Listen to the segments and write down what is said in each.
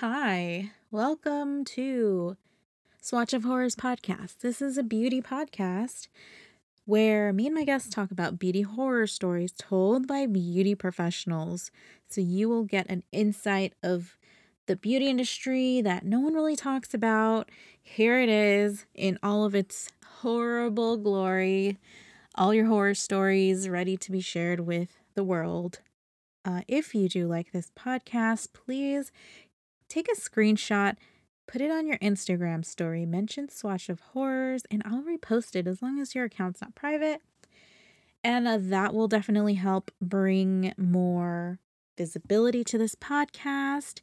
Hi, welcome to Swatch of Horrors podcast. This is a beauty podcast where me and my guests talk about beauty horror stories told by beauty professionals. So you will get an insight of the beauty industry that no one really talks about. Here it is in all of its horrible glory, all your horror stories ready to be shared with the world. Uh, if you do like this podcast, please take a screenshot, put it on your Instagram story, mention Swatch of Horrors, and I'll repost it as long as your account's not private. And uh, that will definitely help bring more visibility to this podcast.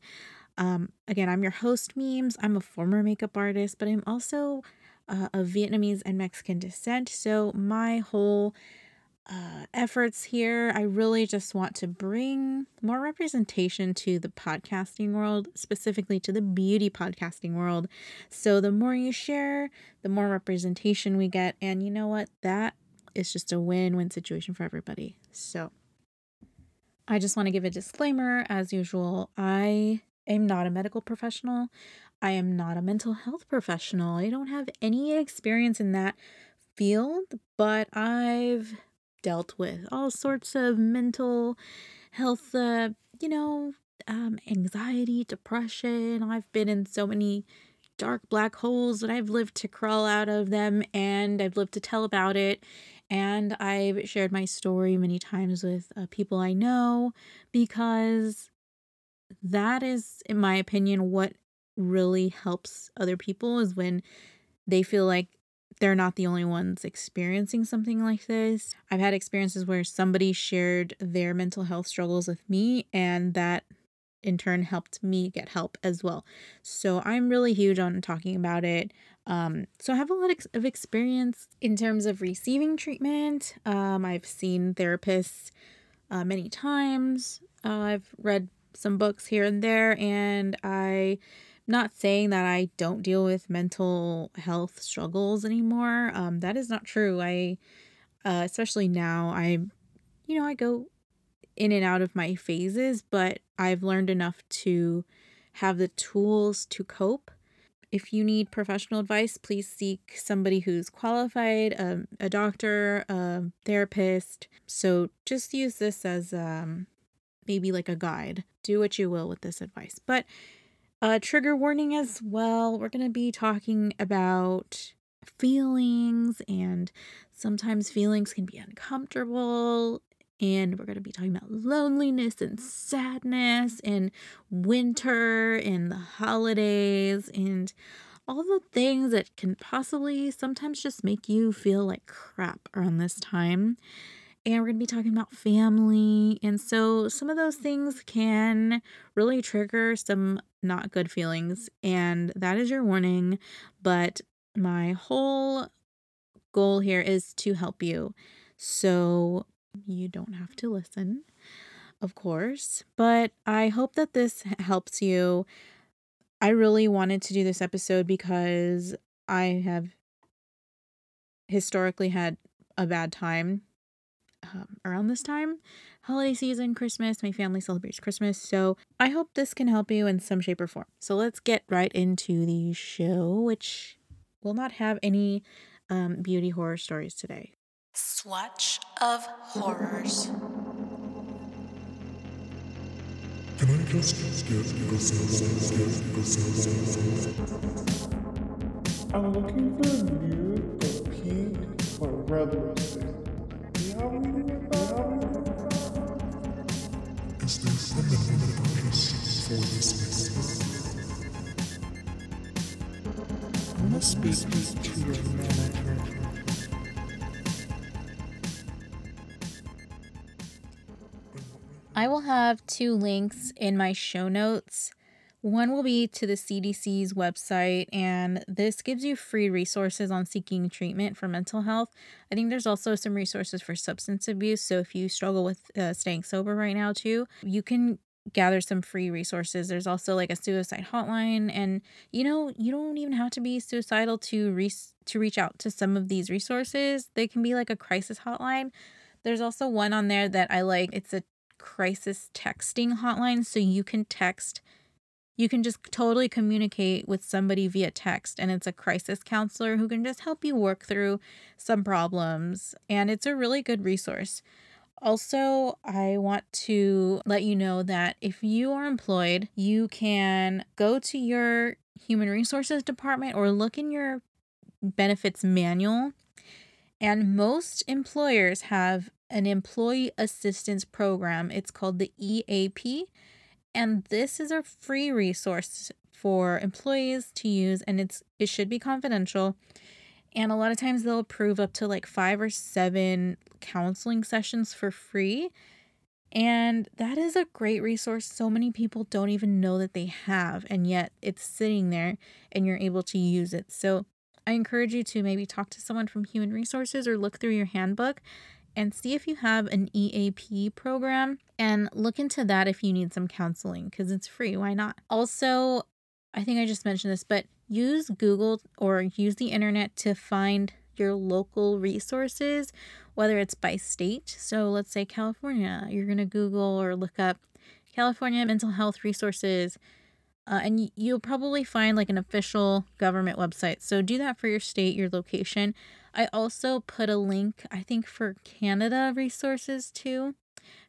Um, again, I'm your host, Memes. I'm a former makeup artist, but I'm also uh, of Vietnamese and Mexican descent. So my whole uh, efforts here. I really just want to bring more representation to the podcasting world, specifically to the beauty podcasting world. So the more you share, the more representation we get. And you know what? That is just a win win situation for everybody. So I just want to give a disclaimer as usual. I am not a medical professional. I am not a mental health professional. I don't have any experience in that field, but I've dealt with all sorts of mental health, uh, you know, um, anxiety, depression. I've been in so many dark black holes that I've lived to crawl out of them and I've lived to tell about it. And I've shared my story many times with uh, people I know because that is, in my opinion, what really helps other people is when they feel like they're not the only ones experiencing something like this. I've had experiences where somebody shared their mental health struggles with me, and that in turn helped me get help as well. So I'm really huge on talking about it. Um, so I have a lot of experience in terms of receiving treatment. Um, I've seen therapists uh, many times. Uh, I've read some books here and there, and I not saying that I don't deal with mental health struggles anymore. Um, that is not true. I, uh, especially now, I, you know, I go in and out of my phases, but I've learned enough to have the tools to cope. If you need professional advice, please seek somebody who's qualified, um, a doctor, a therapist. So just use this as um, maybe like a guide. Do what you will with this advice. But a trigger warning as well. We're going to be talking about feelings, and sometimes feelings can be uncomfortable. And we're going to be talking about loneliness and sadness and winter and the holidays and all the things that can possibly sometimes just make you feel like crap around this time and we're going to be talking about family. And so some of those things can really trigger some not good feelings, and that is your warning. But my whole goal here is to help you. So you don't have to listen, of course, but I hope that this helps you. I really wanted to do this episode because I have historically had a bad time um, around this time. Holiday season, Christmas, my family celebrates Christmas. So I hope this can help you in some shape or form. So let's get right into the show, which will not have any um, beauty horror stories today. Swatch of Horrors. Can I just get I'm looking for a nude or pink or red lipstick. I will have two links in my show notes. One will be to the CDC's website, and this gives you free resources on seeking treatment for mental health. I think there's also some resources for substance abuse. So, if you struggle with uh, staying sober right now, too, you can gather some free resources. There's also like a suicide hotline, and you know, you don't even have to be suicidal to re- to reach out to some of these resources. They can be like a crisis hotline. There's also one on there that I like. It's a crisis texting hotline, so you can text you can just totally communicate with somebody via text and it's a crisis counselor who can just help you work through some problems and it's a really good resource. Also i want to let you know that if you are employed you can go to your human resources department or look in your benefits manual and most employers have an employee assistance program. It's called the eap and this is a free resource for employees to use and it's it should be confidential. And a lot of times they'll approve up to like 5 or 7 counseling sessions for free. And that is a great resource so many people don't even know that they have and yet it's sitting there and you're able to use it. So i encourage you to maybe talk to someone from human resources or look through your handbook and see if you have an EAP program and look into that if you need some counseling because it's free. Why not? Also, I think I just mentioned this, but use Google or use the internet to find your local resources, whether it's by state. So let's say California, you're going to Google or look up California mental health resources. Uh, and you'll probably find like an official government website. So do that for your state, your location. I also put a link, I think, for Canada resources too.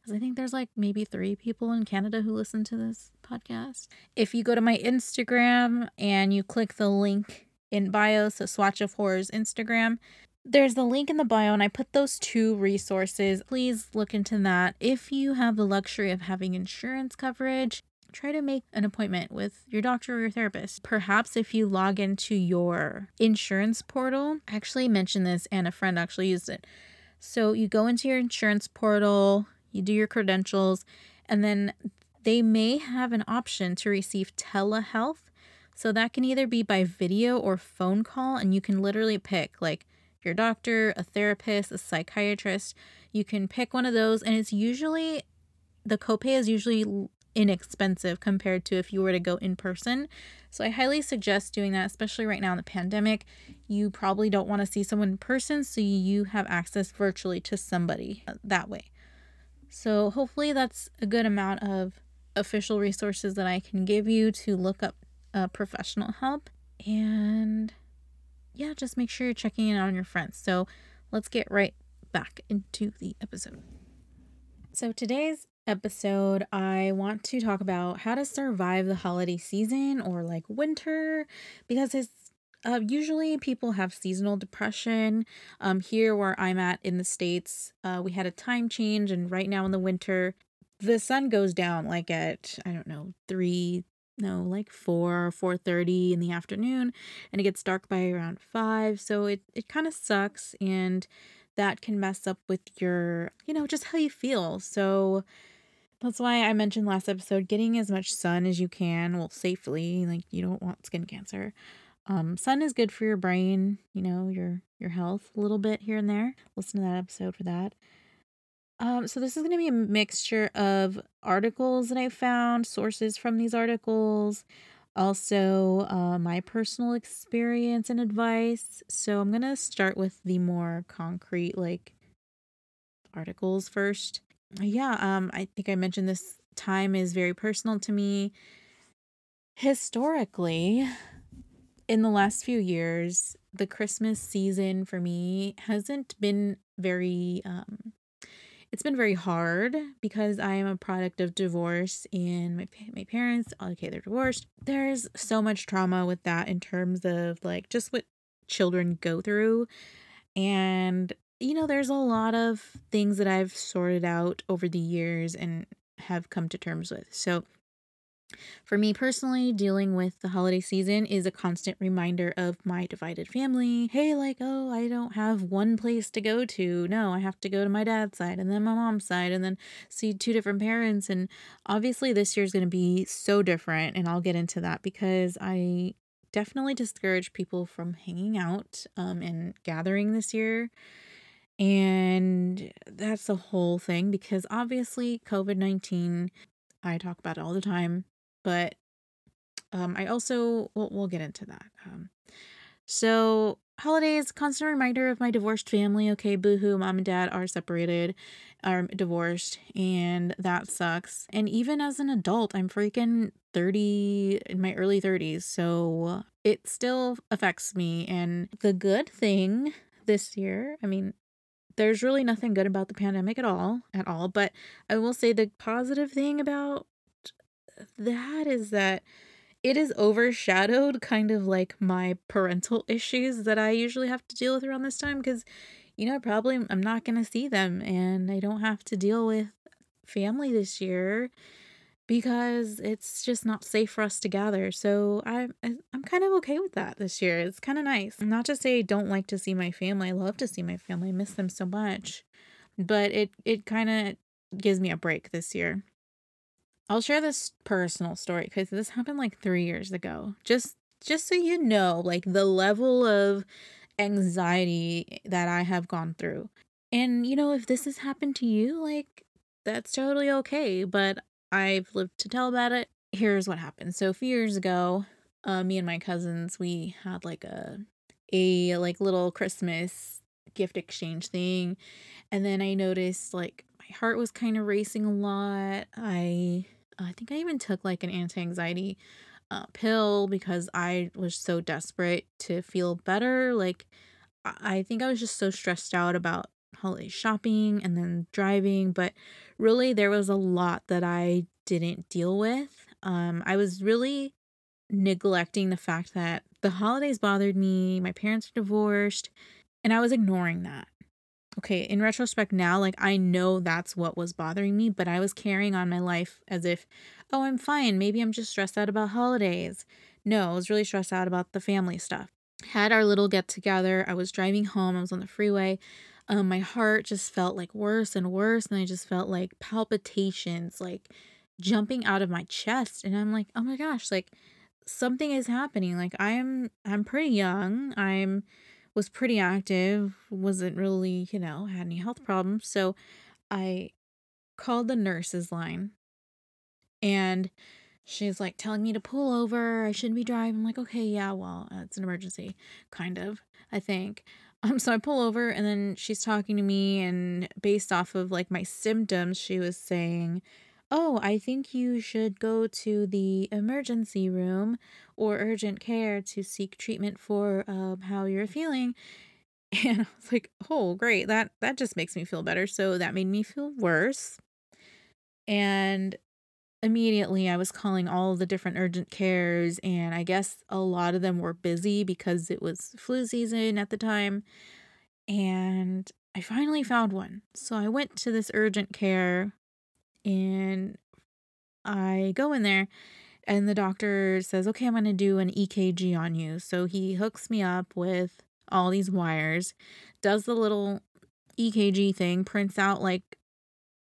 Because I think there's like maybe three people in Canada who listen to this podcast. If you go to my Instagram and you click the link in bio, so Swatch of Horrors Instagram, there's the link in the bio, and I put those two resources. Please look into that. If you have the luxury of having insurance coverage, try to make an appointment with your doctor or your therapist. Perhaps if you log into your insurance portal, I actually mentioned this and a friend actually used it. So you go into your insurance portal, you do your credentials, and then they may have an option to receive telehealth. So that can either be by video or phone call, and you can literally pick like your doctor, a therapist, a psychiatrist. You can pick one of those, and it's usually the copay is usually inexpensive compared to if you were to go in person. So I highly suggest doing that, especially right now in the pandemic. You probably don't want to see someone in person, so you have access virtually to somebody uh, that way. So hopefully that's a good amount of official resources that I can give you to look up uh, professional help. And yeah, just make sure you're checking in on your friends. So let's get right back into the episode. So today's episode, I want to talk about how to survive the holiday season or like winter because it's uh, usually people have seasonal depression. Um, here where I'm at in the States, uh, we had a time change, and right now in the winter, the sun goes down like at, I don't know, three, no, like four, four thirty in the afternoon, and it gets dark by around five. So it, it kind of sucks and that can mess up with your, you know, just how you feel. So that's why I mentioned last episode getting as much sun as you can, well, safely. Like you don't want skin cancer. Um, sun is good for your brain, you know, your your health a little bit here and there. Listen to that episode for that. Um, so this is going to be a mixture of articles that I found, sources from these articles, also uh, my personal experience and advice. So I'm going to start with the more concrete, like articles first yeah, um, I think I mentioned this time is very personal to me. Historically, in the last few years, the Christmas season for me hasn't been very um it's been very hard because I am a product of divorce and my my parents okay they're divorced. There's so much trauma with that in terms of like just what children go through and you know, there's a lot of things that I've sorted out over the years and have come to terms with. So, for me personally, dealing with the holiday season is a constant reminder of my divided family. Hey, like, oh, I don't have one place to go to. No, I have to go to my dad's side and then my mom's side and then see two different parents. And obviously, this year is going to be so different. And I'll get into that because I definitely discourage people from hanging out um, and gathering this year and that's the whole thing because obviously COVID 19, I talk about it all the time, but um, I also, we'll, we'll get into that. Um, so holidays, constant reminder of my divorced family. Okay, boohoo, mom and dad are separated, are divorced, and that sucks. And even as an adult, I'm freaking 30 in my early 30s, so it still affects me. And the good thing this year, I mean, there's really nothing good about the pandemic at all, at all, but I will say the positive thing about that is that it is overshadowed kind of like my parental issues that I usually have to deal with around this time because you know probably I'm not going to see them and I don't have to deal with family this year because it's just not safe for us to gather. So I'm I'm kind of okay with that this year. It's kind of nice. Not to say I don't like to see my family. I love to see my family. I miss them so much. But it it kind of gives me a break this year. I'll share this personal story cuz this happened like 3 years ago. Just just so you know like the level of anxiety that I have gone through. And you know if this has happened to you like that's totally okay, but I've lived to tell about it. Here's what happened. So a few years ago, uh, me and my cousins, we had like a a like little Christmas gift exchange thing. And then I noticed like my heart was kind of racing a lot. I I think I even took like an anti-anxiety uh, pill because I was so desperate to feel better. Like I think I was just so stressed out about holiday shopping and then driving, but really there was a lot that I didn't deal with. Um, I was really neglecting the fact that the holidays bothered me, my parents are divorced, and I was ignoring that. Okay, in retrospect now, like I know that's what was bothering me, but I was carrying on my life as if, oh, I'm fine. Maybe I'm just stressed out about holidays. No, I was really stressed out about the family stuff. Had our little get together. I was driving home. I was on the freeway. Um, my heart just felt like worse and worse, and I just felt like palpitations, like jumping out of my chest. And I'm like, oh my gosh, like something is happening. Like I'm I'm pretty young. I'm was pretty active, wasn't really, you know, had any health problems. So I called the nurse's line and she's like telling me to pull over. I shouldn't be driving. I'm like, okay, yeah, well, it's an emergency, kind of, I think. Um, so I pull over and then she's talking to me, and based off of like my symptoms, she was saying, Oh, I think you should go to the emergency room or urgent care to seek treatment for um, how you're feeling. And I was like, "Oh, great. That that just makes me feel better." So that made me feel worse. And immediately I was calling all the different urgent cares and I guess a lot of them were busy because it was flu season at the time. And I finally found one. So I went to this urgent care and I go in there and the doctor says, "Okay, I'm going to do an EKG on you." So he hooks me up with all these wires, does the little EKG thing, prints out like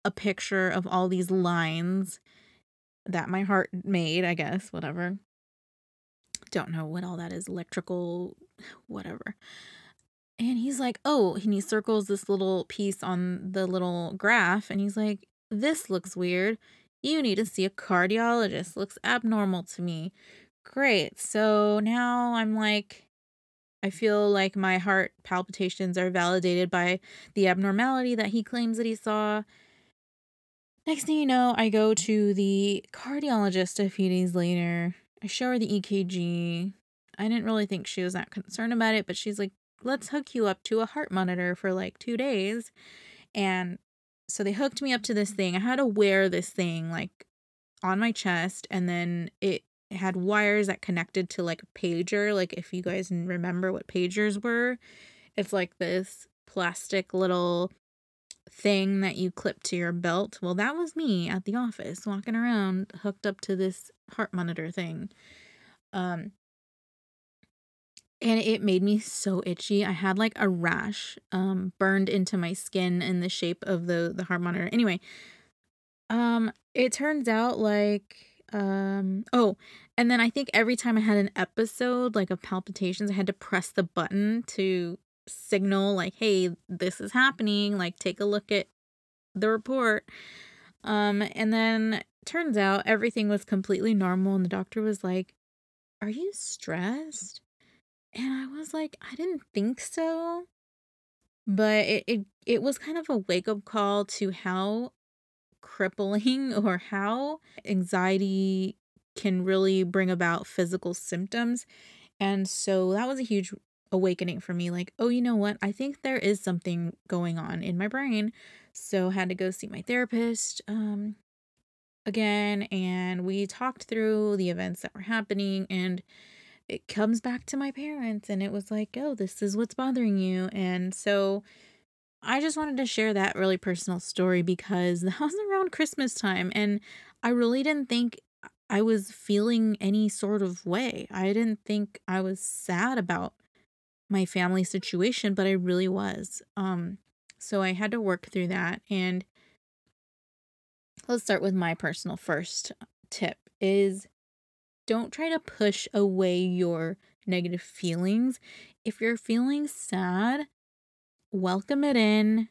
a picture of all these lines that my heart made, I guess, whatever. Don't know what all that is, electrical, whatever. And he's like, "Oh," and he circles this little piece on the little graph and he's like, "This looks weird. You need to see a cardiologist. Looks abnormal to me." Great. So now I'm like I feel like my heart palpitations are validated by the abnormality that he claims that he saw. Next thing you know, I go to the cardiologist a few days later. I show her the EKG. I didn't really think she was that concerned about it, but she's like, let's hook you up to a heart monitor for like two days. And so they hooked me up to this thing. I had to wear this thing like on my chest, and then it had wires that connected to like a pager. Like, if you guys remember what pagers were, it's like this plastic little thing that you clip to your belt. Well, that was me at the office walking around hooked up to this heart monitor thing. Um and it made me so itchy. I had like a rash um burned into my skin in the shape of the the heart monitor. Anyway, um it turns out like um oh, and then I think every time I had an episode like of palpitations, I had to press the button to signal like, "Hey, this is happening. Like take a look at the report." Um and then turns out everything was completely normal and the doctor was like, "Are you stressed?" And I was like, I didn't think so. But it, it, it was kind of a wake up call to how crippling or how anxiety can really bring about physical symptoms. And so that was a huge awakening for me like, oh, you know what? I think there is something going on in my brain. So had to go see my therapist um again and we talked through the events that were happening and it comes back to my parents and it was like, "Oh, this is what's bothering you." And so I just wanted to share that really personal story because that was around Christmas time and I really didn't think I was feeling any sort of way. I didn't think I was sad about my family situation, but I really was. Um so I had to work through that and let's start with my personal first tip is don't try to push away your negative feelings. If you're feeling sad, welcome it in.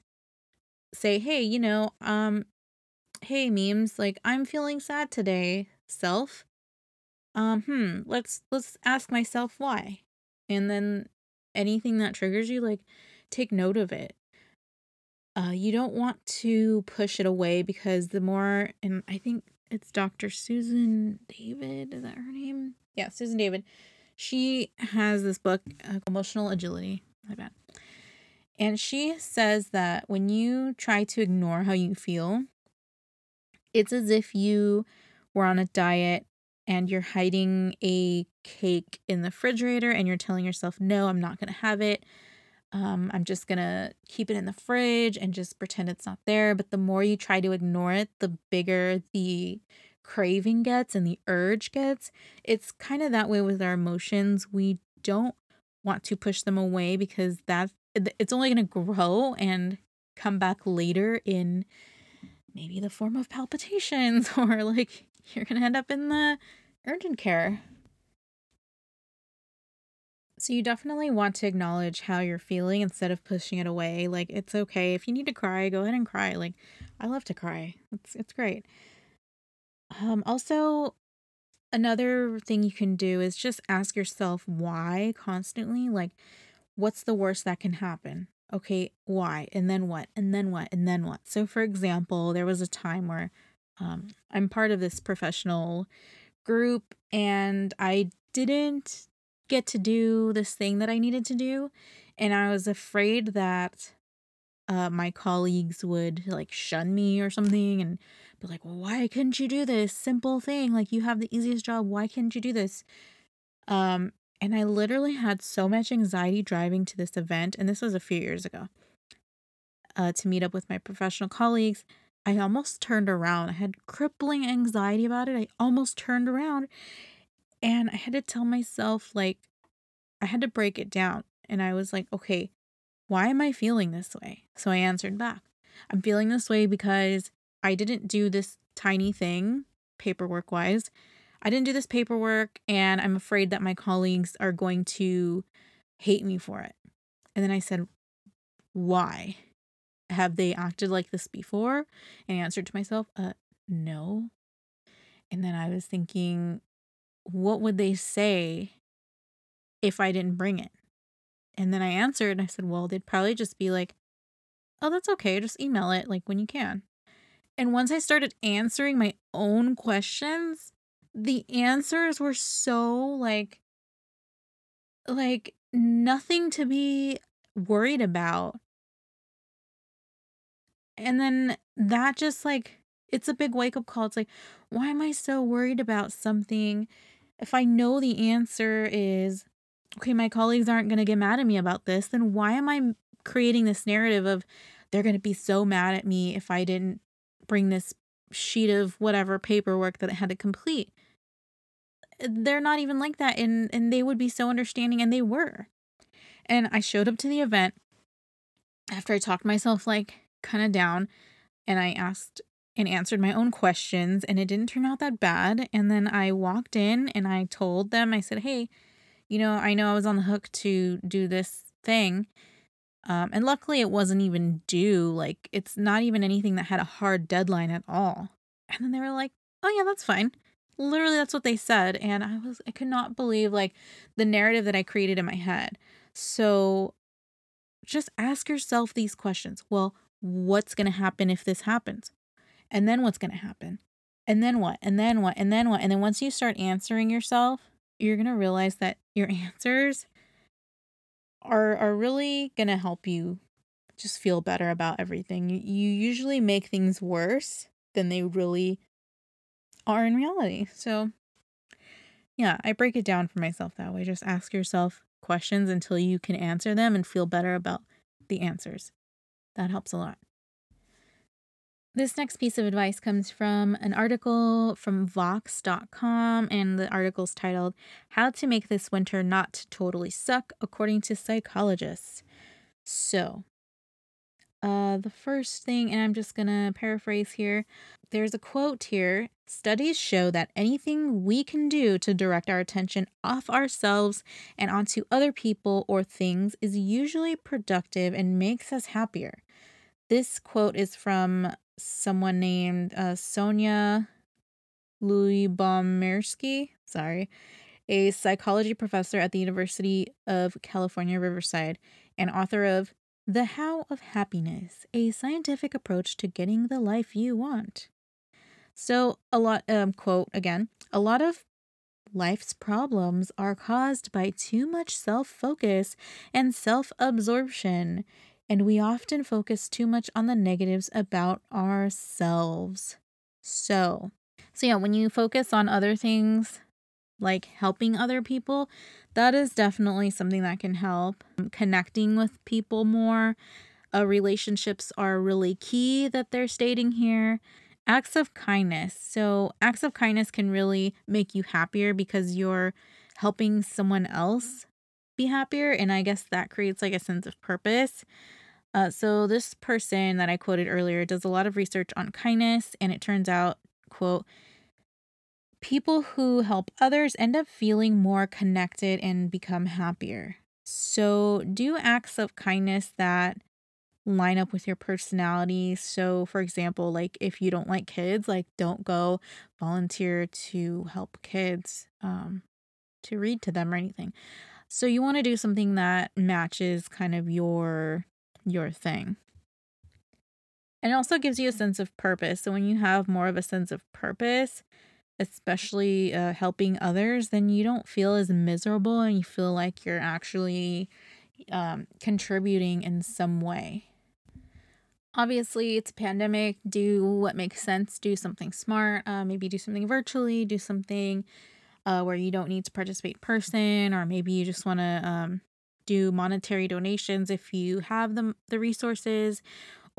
Say, "Hey, you know, um hey memes, like I'm feeling sad today, self. Um hmm, let's let's ask myself why." And then anything that triggers you, like take note of it. Uh you don't want to push it away because the more and I think it's Dr. Susan David, is that her name? Yeah, Susan David. She has this book, uh, Emotional Agility. My bad. And she says that when you try to ignore how you feel, it's as if you were on a diet and you're hiding a cake in the refrigerator and you're telling yourself, no, I'm not going to have it. Um, I'm just going to keep it in the fridge and just pretend it's not there. But the more you try to ignore it, the bigger the craving gets and the urge gets. It's kind of that way with our emotions. We don't want to push them away because that's it's only going to grow and come back later in maybe the form of palpitations or like you're going to end up in the urgent care. So you definitely want to acknowledge how you're feeling instead of pushing it away. Like it's okay if you need to cry, go ahead and cry. Like I love to cry. It's it's great. Um also another thing you can do is just ask yourself why constantly. Like what's the worst that can happen? Okay, why? And then what? And then what? And then what? So for example, there was a time where um I'm part of this professional group and I didn't get to do this thing that I needed to do. And I was afraid that uh, my colleagues would like shun me or something and be like, well, why couldn't you do this simple thing? Like, you have the easiest job. Why can't you do this? Um, and I literally had so much anxiety driving to this event. And this was a few years ago uh, to meet up with my professional colleagues. I almost turned around. I had crippling anxiety about it. I almost turned around and I had to tell myself, like, I had to break it down. And I was like, okay, why am I feeling this way? So I answered back, I'm feeling this way because I didn't do this tiny thing, paperwork wise. I didn't do this paperwork, and I'm afraid that my colleagues are going to hate me for it. And then I said, why? Have they acted like this before? And I answered to myself, uh, no. And then I was thinking, what would they say if I didn't bring it? And then I answered and I said, well, they'd probably just be like, oh, that's okay. Just email it like when you can. And once I started answering my own questions, the answers were so like, like nothing to be worried about. And then that just like, it's a big wake up call. It's like, why am I so worried about something if I know the answer is, okay, my colleagues aren't going to get mad at me about this, then why am I creating this narrative of they're going to be so mad at me if I didn't bring this sheet of whatever paperwork that I had to complete? They're not even like that and and they would be so understanding and they were. And I showed up to the event after I talked myself like kind of down and I asked and answered my own questions and it didn't turn out that bad and then I walked in and I told them I said, "Hey, you know, I know I was on the hook to do this thing." Um and luckily it wasn't even due, like it's not even anything that had a hard deadline at all. And then they were like, "Oh yeah, that's fine." literally that's what they said and I was I could not believe like the narrative that I created in my head. So just ask yourself these questions. Well, what's going to happen if this happens? And then what's going to happen? And then what? And then what? And then what? And then once you start answering yourself, you're going to realize that your answers are are really going to help you just feel better about everything. You, you usually make things worse than they really are in reality. So yeah, I break it down for myself that way. Just ask yourself questions until you can answer them and feel better about the answers. That helps a lot. This next piece of advice comes from an article from Vox.com, and the article's titled How to Make This Winter Not Totally Suck, according to psychologists. So, uh, the first thing, and I'm just gonna paraphrase here there's a quote here Studies show that anything we can do to direct our attention off ourselves and onto other people or things is usually productive and makes us happier. This quote is from someone named uh, Sonja Lyubomirsky, sorry, a psychology professor at the University of California, Riverside, and author of The How of Happiness, a scientific approach to getting the life you want. So, a lot, um, quote again, a lot of life's problems are caused by too much self focus and self absorption, and we often focus too much on the negatives about ourselves. So, so yeah, when you focus on other things like helping other people, that is definitely something that can help. Connecting with people more, uh, relationships are really key that they're stating here acts of kindness. So, acts of kindness can really make you happier because you're helping someone else be happier. And I guess that creates like a sense of purpose. Uh, so, this person that I quoted earlier does a lot of research on kindness, and it turns out, quote, people who help others end up feeling more connected and become happier. So, do acts of kindness that line up with your personality. So, for example, like if you don't like kids, like don't go volunteer to help kids um to read to them or anything. So you want to do something that matches kind of your your thing. And it also gives you a sense of purpose. So when you have more of a sense of purpose, especially uh, helping others, then you don't feel as miserable and you feel like you're actually um, contributing in some way. Obviously, it's a pandemic. Do what makes sense. Do something smart. Uh, maybe do something virtually. Do something uh, where you don't need to participate in person, or maybe you just want to um, do monetary donations if you have the the resources,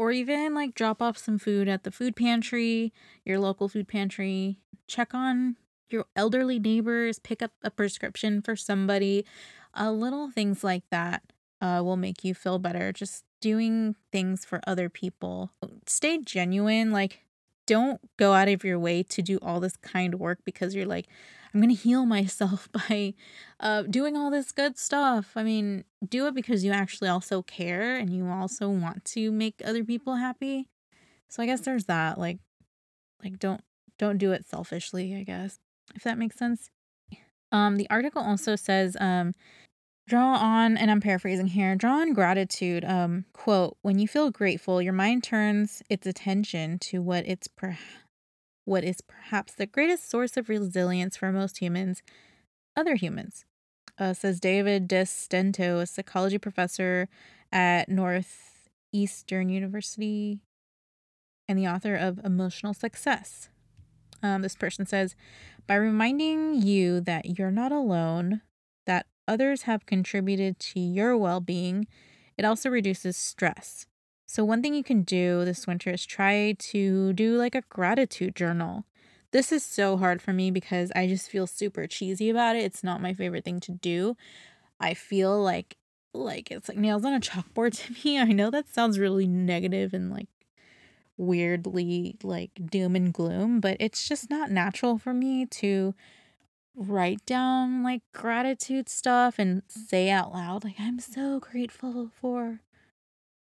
or even like drop off some food at the food pantry, your local food pantry. Check on your elderly neighbors. Pick up a prescription for somebody. Uh, little things like that uh, will make you feel better. Just doing things for other people. Stay genuine. Like, don't go out of your way to do all this kind work because you're like, I'm going to heal myself by uh, doing all this good stuff. I mean, do it because you actually also care and you also want to make other people happy. So I guess there's that. Like, like don't don't do it selfishly. I guess if that makes sense. Um, the article also says um, draw on and i'm paraphrasing here draw on gratitude um quote when you feel grateful your mind turns its attention to what it's per- what is perhaps the greatest source of resilience for most humans other humans uh, says david DeSteno a psychology professor at northeastern university and the author of emotional success. Um, this person says by reminding you that you're not alone that others have contributed to your well being, it also reduces stress. So, one thing you can do this winter is try to do like a gratitude journal. This is so hard for me because I just feel super cheesy about it. It's not my favorite thing to do. I feel like like it's like nails on a chalkboard to me. I know that sounds really negative and like weirdly like doom and gloom, but it's just not natural for me to write down like gratitude stuff and say out loud like I'm so grateful for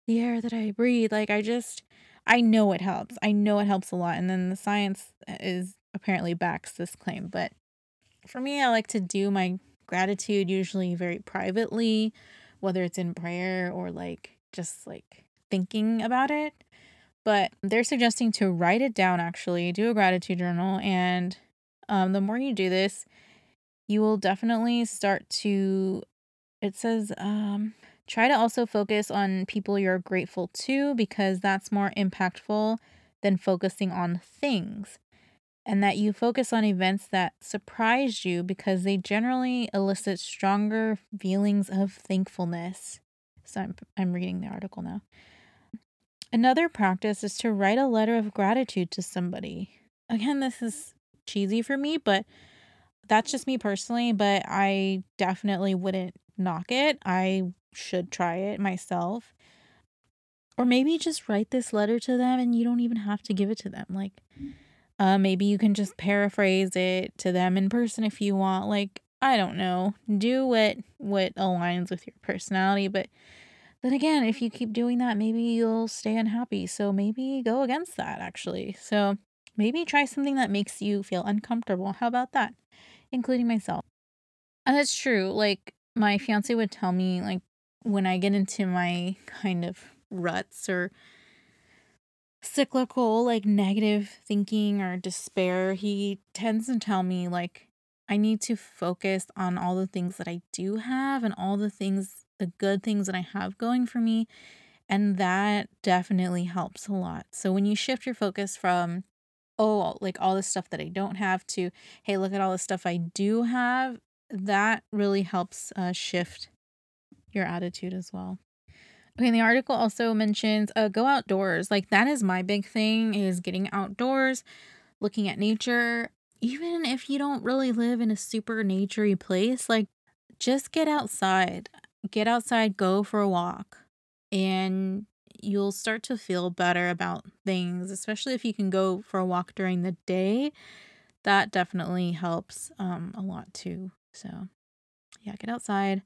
the air that I breathe. Like I just I know it helps. I know it helps a lot and then the science uh, is apparently backs this claim. But for me, I like to do my gratitude usually very privately, whether it's in prayer or like just like thinking about it. But they're suggesting to write it down actually, do a gratitude journal. And um, the more you do this, you will definitely start to, it says, um, try to also focus on people you're grateful to because that's more impactful than focusing on things and that you focus on events that surprised you because they generally elicit stronger feelings of thankfulness. So I'm, I'm reading the article now. Another practice is to write a letter of gratitude to somebody. Again, this is cheesy for me, but that's just me personally. But I definitely wouldn't knock it. I should try it myself. Or maybe just write this letter to them and you don't even have to give it to them. Like, uh, maybe you can just paraphrase it to them in person if you want. Like, I don't know. Do what what aligns with your personality, but then again, if you keep doing that, maybe you'll stay unhappy. So maybe go against that actually. So maybe try something that makes you feel uncomfortable. How about that? Including myself. And it's true. Like my fiance would tell me like when I get into my kind of ruts or cyclical like negative thinking or despair, he tends to tell me like I need to focus on all the things that I do have and all the things the good things that I have going for me. And that definitely helps a lot. So when you shift your focus from, oh, like all the stuff that I don't have to, hey, look at all the stuff I do have, that really helps uh, shift your attitude as well. Okay, and the article also mentions uh, go outdoors. Like that is my big thing is getting outdoors, looking at nature. Even if you don't really live in a super naturey place, like just get outside get outside, go for a walk, and you'll start to feel better about things, especially if you can go for a walk during the day. That definitely helps um, a lot too. So, yeah, get outside.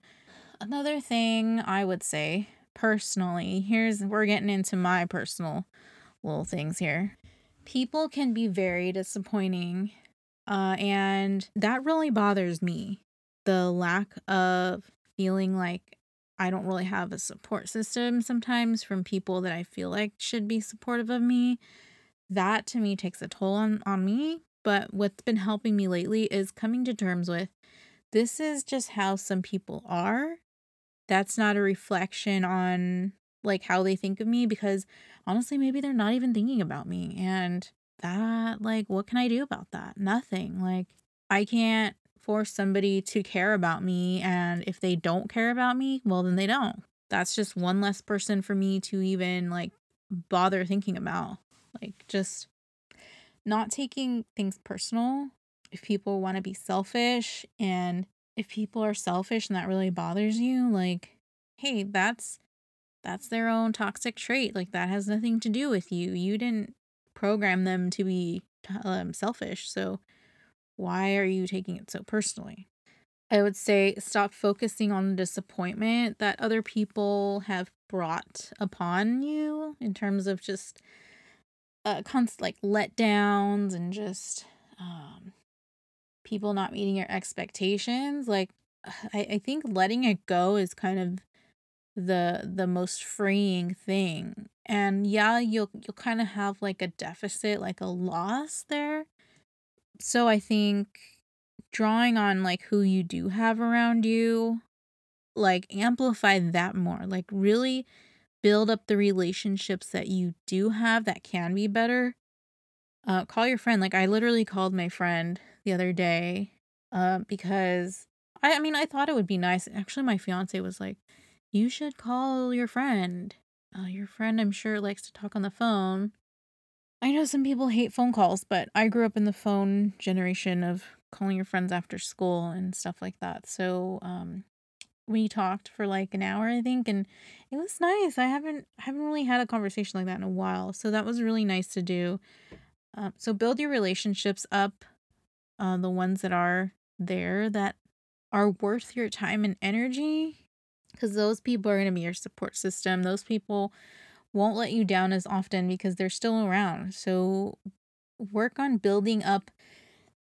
Another thing I would say personally, here's we're getting into my personal little things here. People can be very disappointing, uh, and that really bothers me. The lack of feeling like I don't really have a support system sometimes from people that I feel like should be supportive of me. That to me takes a toll on, on me. But what's been helping me lately is coming to terms with this is just how some people are. That's not a reflection on like how they think of me because honestly, maybe they're not even thinking about me. And that, like, what can I do about that? Nothing. Like, I can't force somebody to care about me. And if they don't care about me, well, then they don't. That's just one less person for me to even like bother thinking about. Like, just not taking things personal. If people want to be selfish and if people are selfish and that really bothers you, like, hey, that's that's their own toxic trait. Like that has nothing to do with you. You didn't program them to be um, selfish. So why are you taking it so personally? I would say stop focusing on the disappointment that other people have brought upon you in terms of just uh const like letdowns and just um people not meeting your expectations. Like I, I think letting it go is kind of the the most freeing thing. And yeah, you'll you'll kind of have like a deficit, like a loss there so I think drawing on like who you do have around you, like amplify that more. Like really build up the relationships that you do have that can be better. Uh, call your friend. Like I literally called my friend the other day uh, because I, I mean I thought it would be nice. Actually, my fiance was like, "You should call your friend. Uh, your friend, I'm sure, likes to talk on the phone." I know some people hate phone calls, but I grew up in the phone generation of calling your friends after school and stuff like that. So, um, we talked for like an hour, I think, and it was nice. I haven't haven't really had a conversation like that in a while, so that was really nice to do. Um, so build your relationships up, uh, the ones that are there that are worth your time and energy, because those people are going to be your support system. Those people won't let you down as often because they're still around. So work on building up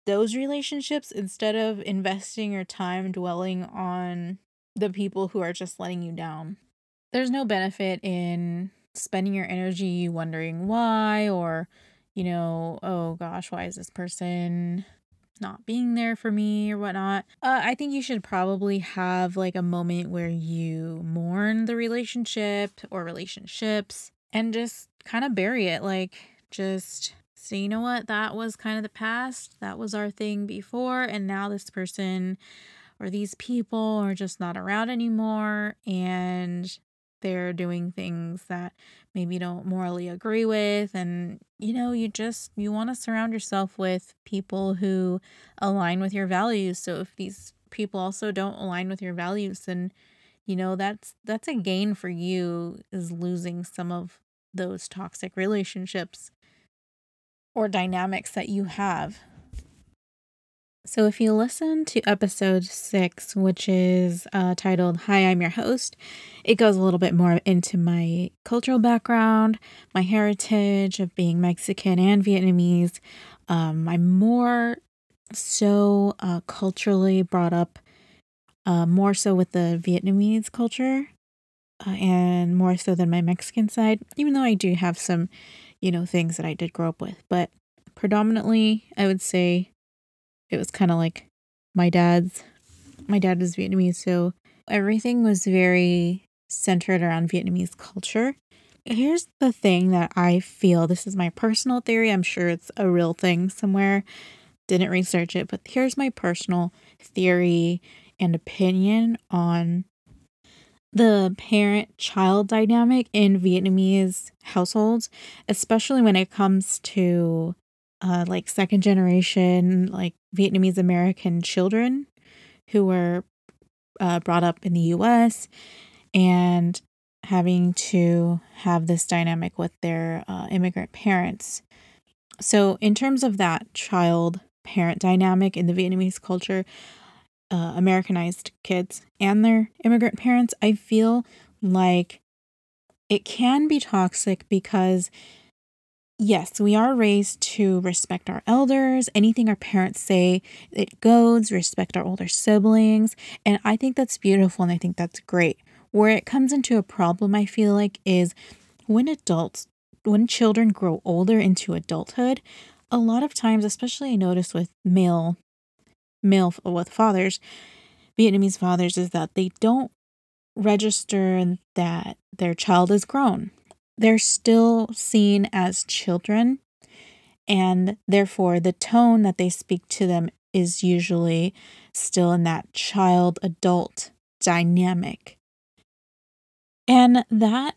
those relationships instead of investing your time dwelling on the people who are just letting you down. There's no benefit in spending your energy wondering why or, you know, oh gosh, why is this person not being there for me or whatnot. Uh, I think you should probably have like a moment where you mourn the relationship or relationships and just kind of bury it. Like, just say, you know what, that was kind of the past. That was our thing before. And now this person or these people are just not around anymore. And they're doing things that maybe you don't morally agree with and you know you just you want to surround yourself with people who align with your values. So if these people also don't align with your values then you know that's that's a gain for you is losing some of those toxic relationships or dynamics that you have so, if you listen to episode six, which is uh, titled Hi, I'm Your Host, it goes a little bit more into my cultural background, my heritage of being Mexican and Vietnamese. Um, I'm more so uh, culturally brought up, uh, more so with the Vietnamese culture uh, and more so than my Mexican side, even though I do have some, you know, things that I did grow up with. But predominantly, I would say it was kind of like my dad's my dad is Vietnamese, so everything was very centered around Vietnamese culture. Here's the thing that I feel this is my personal theory. I'm sure it's a real thing somewhere. Didn't research it, but here's my personal theory and opinion on the parent child dynamic in Vietnamese households, especially when it comes to uh, like second generation, like Vietnamese American children who were uh, brought up in the US and having to have this dynamic with their uh, immigrant parents. So, in terms of that child parent dynamic in the Vietnamese culture, uh, Americanized kids and their immigrant parents, I feel like it can be toxic because Yes, we are raised to respect our elders. Anything our parents say, it goes, respect our older siblings. And I think that's beautiful and I think that's great. Where it comes into a problem, I feel like, is when adults, when children grow older into adulthood, a lot of times, especially I notice with male, male with fathers, Vietnamese fathers, is that they don't register that their child is grown they're still seen as children, and therefore the tone that they speak to them is usually still in that child adult dynamic. And that,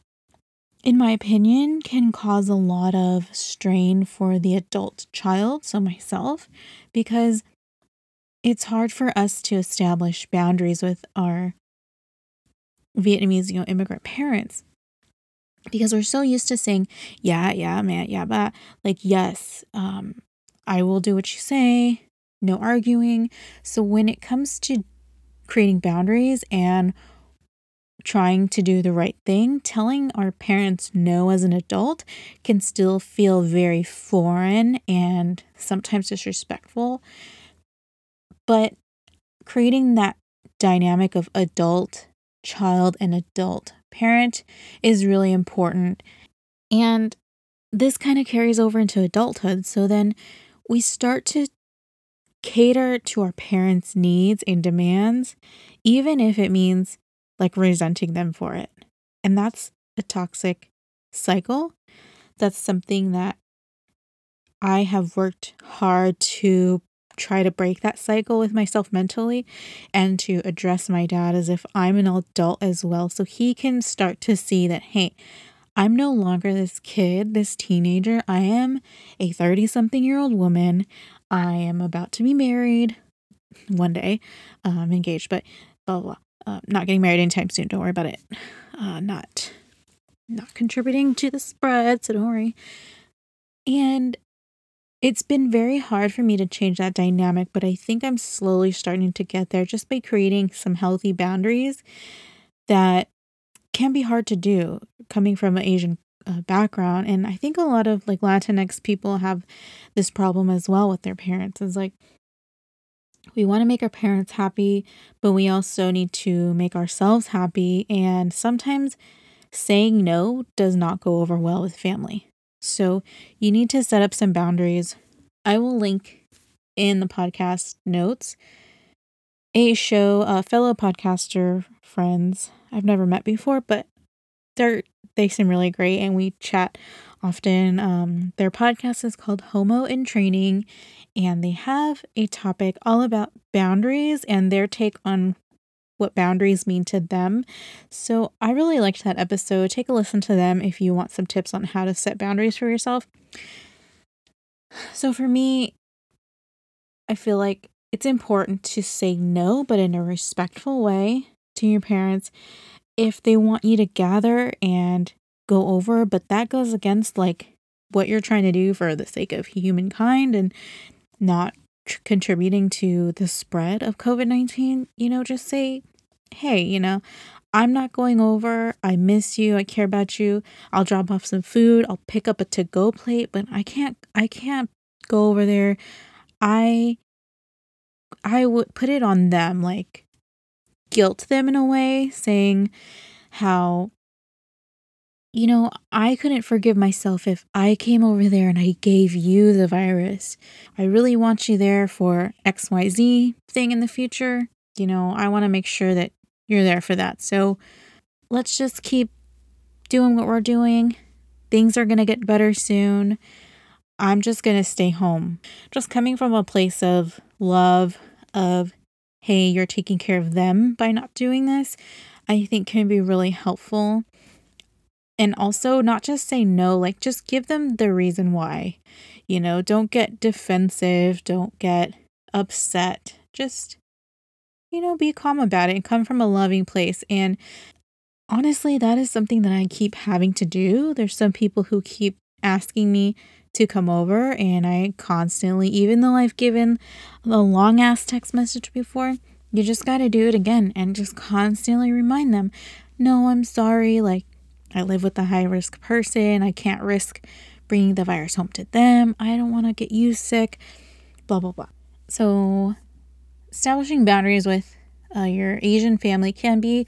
in my opinion, can cause a lot of strain for the adult child, so myself, because it's hard for us to establish boundaries with our Vietnamese, you know, immigrant parents because we're so used to saying, yeah, yeah, man, yeah, but like, yes, um, I will do what you say, no arguing. So when it comes to creating boundaries and trying to do the right thing, telling our parents no as an adult can still feel very foreign and sometimes disrespectful. But creating that dynamic of adult, child, and adult parent is really important. And this kind of carries over into adulthood. So then we start to cater to our parents' needs and demands, even if it means like resenting them for it. And that's a toxic cycle. That's something that I have worked hard to try to break that cycle with myself mentally and to address my dad as if I'm an adult as well. So he can start to see that, hey, I'm no longer this kid, this teenager. I am a 30 something year old woman. I am about to be married one day. I'm um, engaged, but blah, blah, blah. Uh, not getting married anytime soon. Don't worry about it. Uh, not, not contributing to the spread. So don't worry. And it's been very hard for me to change that dynamic, but I think I'm slowly starting to get there just by creating some healthy boundaries that can be hard to do coming from an Asian uh, background. And I think a lot of like Latinx people have this problem as well with their parents. It's like we want to make our parents happy, but we also need to make ourselves happy. And sometimes saying no does not go over well with family. So you need to set up some boundaries. I will link in the podcast notes a show, uh, fellow podcaster friends I've never met before, but they're they seem really great and we chat often. Um, their podcast is called Homo in Training, and they have a topic all about boundaries and their take on what boundaries mean to them. So I really liked that episode. Take a listen to them if you want some tips on how to set boundaries for yourself. So for me, I feel like it's important to say no, but in a respectful way to your parents if they want you to gather and go over, but that goes against like what you're trying to do for the sake of humankind and not contributing to the spread of COVID 19, you know, just say, hey, you know, I'm not going over. I miss you. I care about you. I'll drop off some food. I'll pick up a to go plate, but I can't, I can't go over there. I, I would put it on them, like guilt them in a way, saying how you know, I couldn't forgive myself if I came over there and I gave you the virus. I really want you there for XYZ thing in the future. You know, I want to make sure that you're there for that. So let's just keep doing what we're doing. Things are going to get better soon. I'm just going to stay home. Just coming from a place of love, of, hey, you're taking care of them by not doing this, I think can be really helpful and also not just say no, like just give them the reason why. You know, don't get defensive, don't get upset. Just, you know, be calm about it and come from a loving place. And honestly, that is something that I keep having to do. There's some people who keep asking me to come over, and I constantly, even though I've given a long ass text message before, you just got to do it again and just constantly remind them, no, I'm sorry. Like, I live with a high risk person. I can't risk bringing the virus home to them. I don't want to get you sick. Blah, blah, blah. So, establishing boundaries with uh, your Asian family can be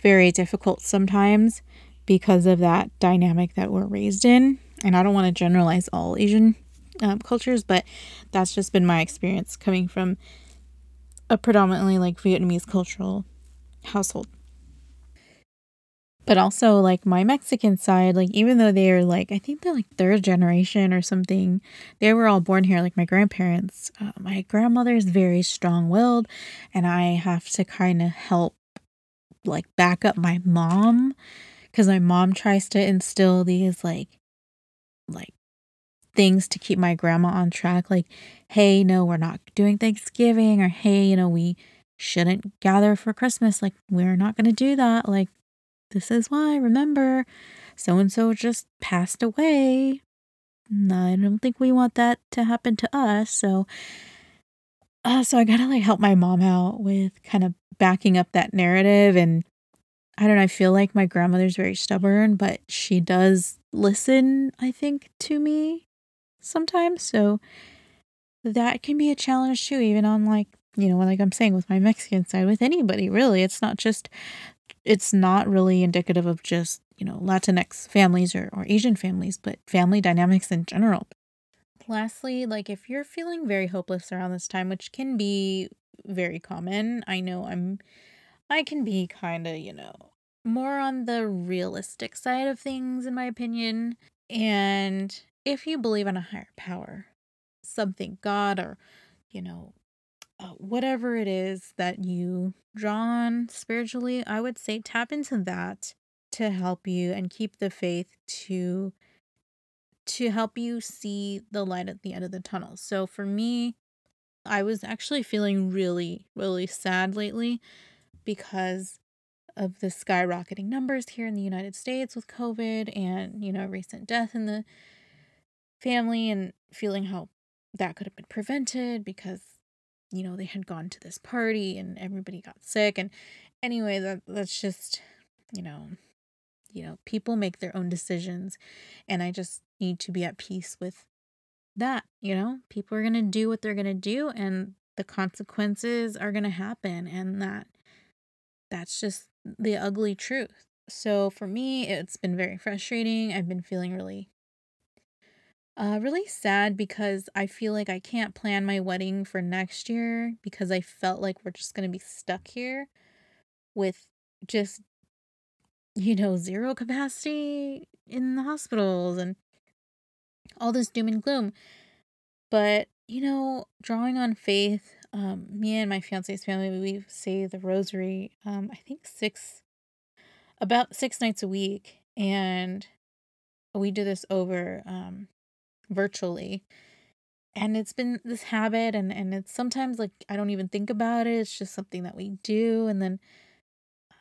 very difficult sometimes because of that dynamic that we're raised in. And I don't want to generalize all Asian um, cultures, but that's just been my experience coming from a predominantly like Vietnamese cultural household but also like my Mexican side, like even though they are like I think they're like third generation or something, they were all born here. Like my grandparents, uh, my grandmother is very strong willed, and I have to kind of help like back up my mom because my mom tries to instill these like like things to keep my grandma on track like hey no we're not doing thanksgiving or hey you know we shouldn't gather for christmas like we're not going to do that like this is why, remember, so and so just passed away. I don't think we want that to happen to us. So, uh, so I gotta like help my mom out with kind of backing up that narrative. And I don't know, I feel like my grandmother's very stubborn, but she does listen, I think, to me sometimes. So that can be a challenge too, even on like, you know, like I'm saying with my Mexican side, with anybody really. It's not just it's not really indicative of just, you know, Latinx families or, or Asian families, but family dynamics in general. Lastly, like if you're feeling very hopeless around this time, which can be very common, I know I'm, I can be kind of, you know, more on the realistic side of things, in my opinion. And if you believe in a higher power, something, God, or, you know, uh, whatever it is that you draw on spiritually, I would say tap into that to help you and keep the faith to to help you see the light at the end of the tunnel. So for me, I was actually feeling really really sad lately because of the skyrocketing numbers here in the United States with COVID and, you know, recent death in the family and feeling how that could have been prevented because you know, they had gone to this party and everybody got sick. And anyway, that that's just, you know, you know, people make their own decisions. And I just need to be at peace with that, you know? People are gonna do what they're gonna do, and the consequences are going to happen and that that's just the ugly truth. So for me, it's been very frustrating. I've been feeling really uh really sad because I feel like I can't plan my wedding for next year because I felt like we're just going to be stuck here with just you know, zero capacity in the hospitals and all this doom and gloom. But, you know, drawing on faith, um, me and my fiance's family, we say the rosary, um, I think six, about six nights a week. And we do this over um, virtually. And it's been this habit, and, and it's sometimes like I don't even think about it. It's just something that we do. And then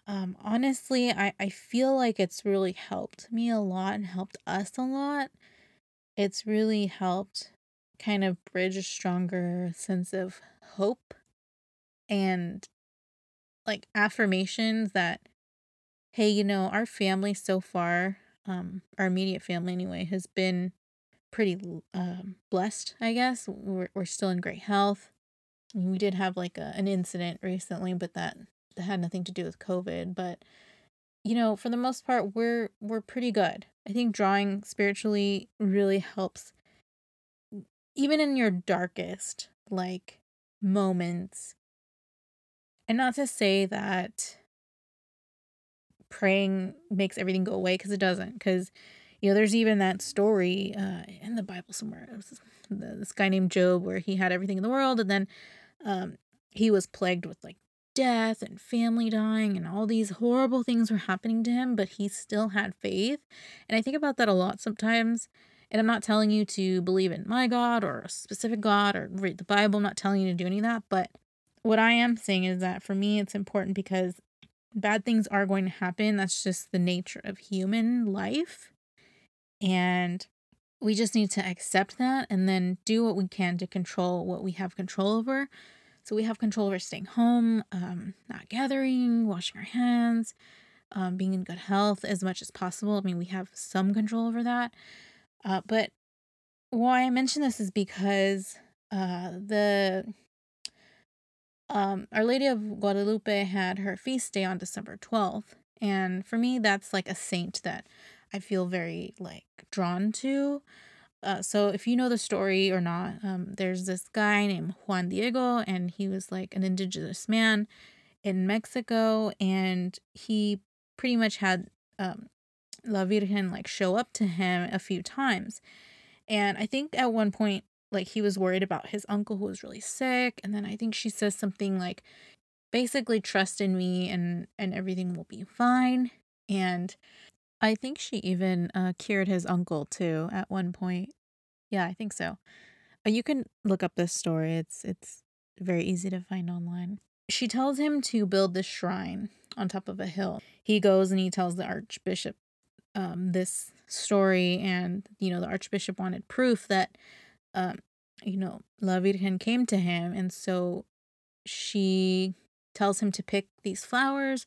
um, honestly, I, I feel like it's really helped me a lot and helped us a lot. It's really helped kind of bridge a stronger sense of hope and like affirmations that hey you know our family so far um our immediate family anyway has been pretty um blessed i guess. We're, we're still in great health. We did have like a, an incident recently but that, that had nothing to do with covid but you know for the most part we're we're pretty good. I think drawing spiritually really helps even in your darkest like moments. And not to say that praying makes everything go away because it doesn't because you know there's even that story uh in the bible somewhere this guy named job where he had everything in the world and then um he was plagued with like death and family dying and all these horrible things were happening to him but he still had faith and i think about that a lot sometimes and I'm not telling you to believe in my God or a specific God or read the Bible. I'm not telling you to do any of that. But what I am saying is that for me, it's important because bad things are going to happen. That's just the nature of human life. And we just need to accept that and then do what we can to control what we have control over. So we have control over staying home, um, not gathering, washing our hands, um, being in good health as much as possible. I mean, we have some control over that. Uh, but why I mention this is because uh, the um, Our Lady of Guadalupe had her feast day on December 12th. And for me, that's like a saint that I feel very like drawn to. Uh, so if you know the story or not, um, there's this guy named Juan Diego, and he was like an indigenous man in Mexico, and he pretty much had um, La Virgen like show up to him a few times. And I think at one point, like he was worried about his uncle who was really sick. And then I think she says something like, basically trust in me and and everything will be fine. And I think she even uh, cured his uncle too at one point. Yeah, I think so. Uh, you can look up this story. It's it's very easy to find online. She tells him to build this shrine on top of a hill. He goes and he tells the archbishop um, this story, and you know the archbishop wanted proof that, um, you know, La Virgen came to him, and so she tells him to pick these flowers.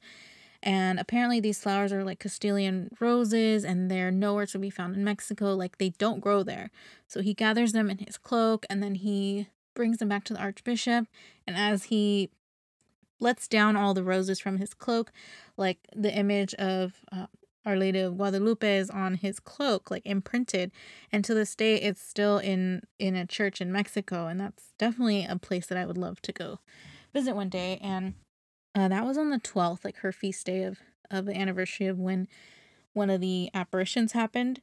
And apparently, these flowers are like Castilian roses, and they're nowhere to be found in Mexico. Like, they don't grow there. So he gathers them in his cloak, and then he brings them back to the archbishop. And as he lets down all the roses from his cloak, like the image of uh, our Lady of Guadalupe is on his cloak, like imprinted, and to this day, it's still in in a church in Mexico, and that's definitely a place that I would love to go visit one day. And uh, that was on the twelfth, like her feast day of of the anniversary of when one of the apparitions happened,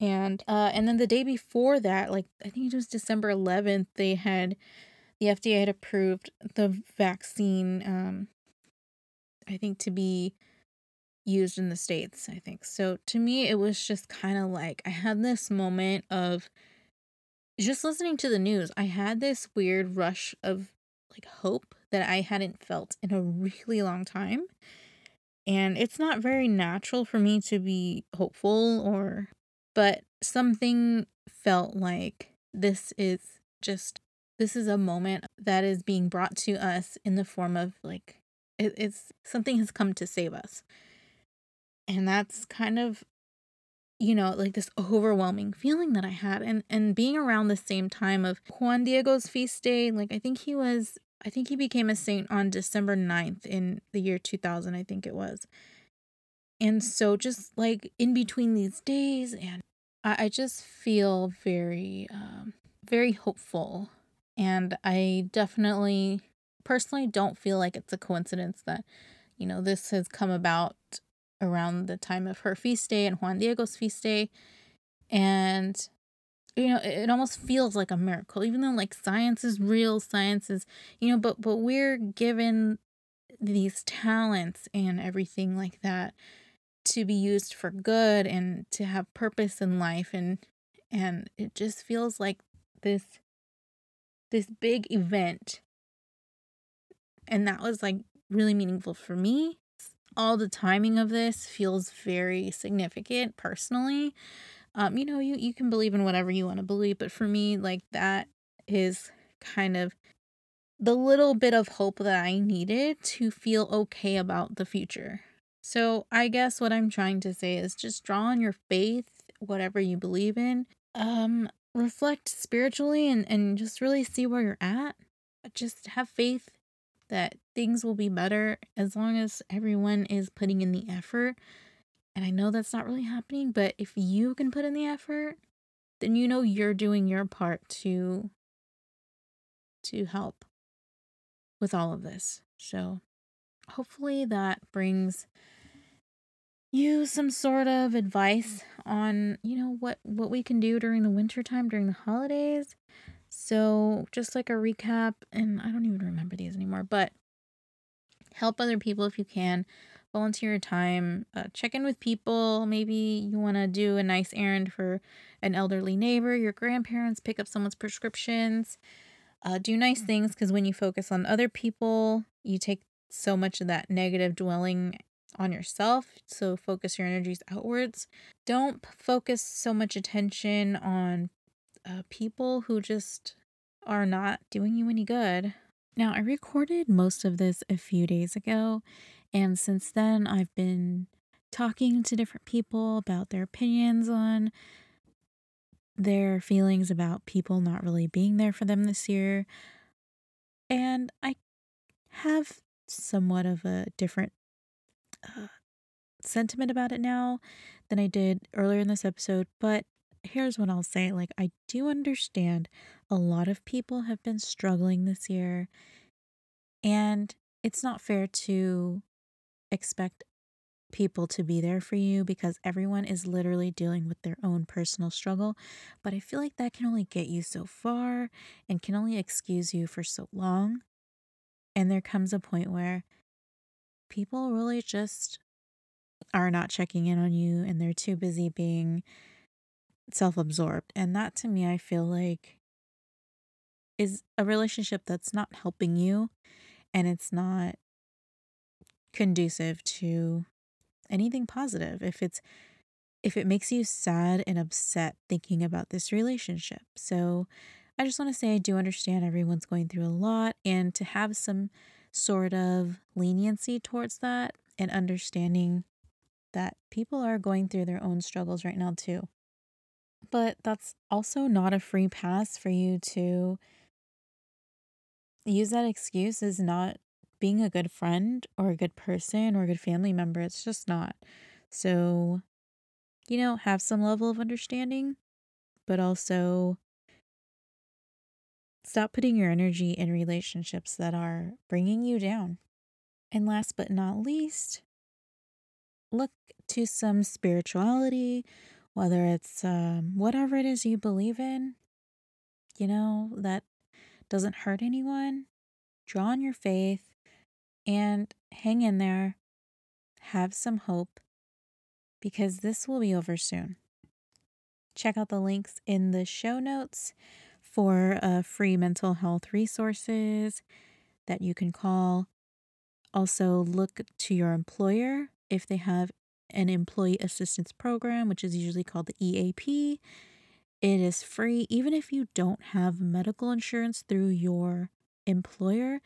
and uh, and then the day before that, like I think it was December eleventh, they had the FDA had approved the vaccine. Um, I think to be used in the States, I think. So to me, it was just kind of like I had this moment of just listening to the news. I had this weird rush of like hope that I hadn't felt in a really long time. And it's not very natural for me to be hopeful or, but something felt like this is just, this is a moment that is being brought to us in the form of like, it, it's something has come to save us. And that's kind of you know, like this overwhelming feeling that I had and and being around the same time of Juan Diego's feast day, like I think he was I think he became a saint on December 9th in the year 2000, I think it was. And so just like in between these days and I, I just feel very um very hopeful and I definitely personally don't feel like it's a coincidence that you know this has come about around the time of her feast day and Juan Diego's feast day. And, you know, it, almost feels like a miracle, even though like science is real, science is, you know, but but we're given these talents and everything like that to be used for good and to have purpose in life and and it just feels like this this big event and that was like really meaningful for me all the timing of this feels very significant personally. Um, you know, you, you can believe in whatever you want to believe, but for me, like that is kind of the little bit of hope that I needed to feel okay about the future. So I guess what I'm trying to say is just draw on your faith, whatever you believe in. Um, reflect spiritually and, and just really see where you're at. Just have faith that things will be better as long as everyone is putting in the effort. And I know that's not really happening, but if you can put in the effort, then you know you're doing your part to to help with all of this. So hopefully that brings you some sort of advice on, you know, what what we can do during the winter time during the holidays so, just like a recap, and I don't even remember these anymore, but help other people if you can. Volunteer your time, uh, check in with people. Maybe you want to do a nice errand for an elderly neighbor, your grandparents, pick up someone's prescriptions. Uh, do nice things because when you focus on other people, you take so much of that negative dwelling on yourself. So focus your energies outwards. Don't focus so much attention on uh, people who just are not doing you any good. Now, I recorded most of this a few days ago, and since then, I've been talking to different people about their opinions on their feelings about people not really being there for them this year. And I have somewhat of a different uh, sentiment about it now than I did earlier in this episode, but here's what I'll say like, I do understand a lot of people have been struggling this year, and it's not fair to expect people to be there for you because everyone is literally dealing with their own personal struggle. But I feel like that can only get you so far and can only excuse you for so long. And there comes a point where people really just are not checking in on you and they're too busy being self absorbed. And that to me, I feel like is a relationship that's not helping you and it's not conducive to anything positive. If it's, if it makes you sad and upset thinking about this relationship. So I just want to say I do understand everyone's going through a lot and to have some sort of leniency towards that and understanding that people are going through their own struggles right now too. But that's also not a free pass for you to use that excuse as not being a good friend or a good person or a good family member. It's just not. So, you know, have some level of understanding, but also stop putting your energy in relationships that are bringing you down. And last but not least, look to some spirituality whether it's um, whatever it is you believe in, you know, that doesn't hurt anyone, draw on your faith and hang in there. Have some hope because this will be over soon. Check out the links in the show notes for uh, free mental health resources that you can call. Also, look to your employer if they have an employee assistance program, which is usually called the EAP. It is free, even if you don't have medical insurance through your employer.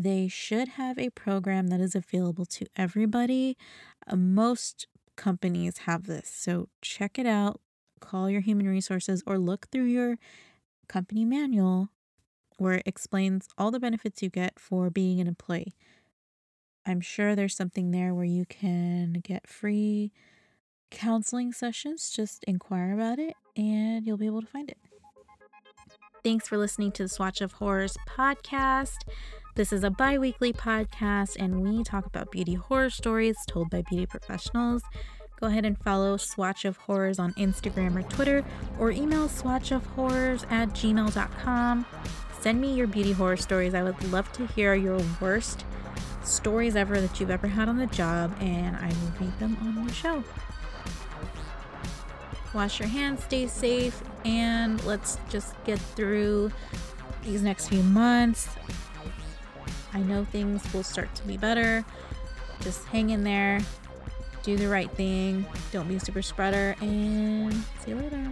They should have a program that is available to everybody. Uh, most companies have this. So check it out. Call your human resources or look through your company manual where it explains all the benefits you get for being an employee. I'm sure there's something there where you can get free counseling sessions. Just inquire about it and you'll be able to find it. Thanks for listening to the Swatch of Horrors podcast. This is a bi weekly podcast, and we talk about beauty horror stories told by beauty professionals. Go ahead and follow Swatch of Horrors on Instagram or Twitter, or email swatchofhorrors at gmail.com. Send me your beauty horror stories. I would love to hear your worst stories ever that you've ever had on the job, and I will read them on the show. Wash your hands, stay safe, and let's just get through these next few months. I know things will start to be better. Just hang in there, do the right thing, don't be a super spreader, and see you later.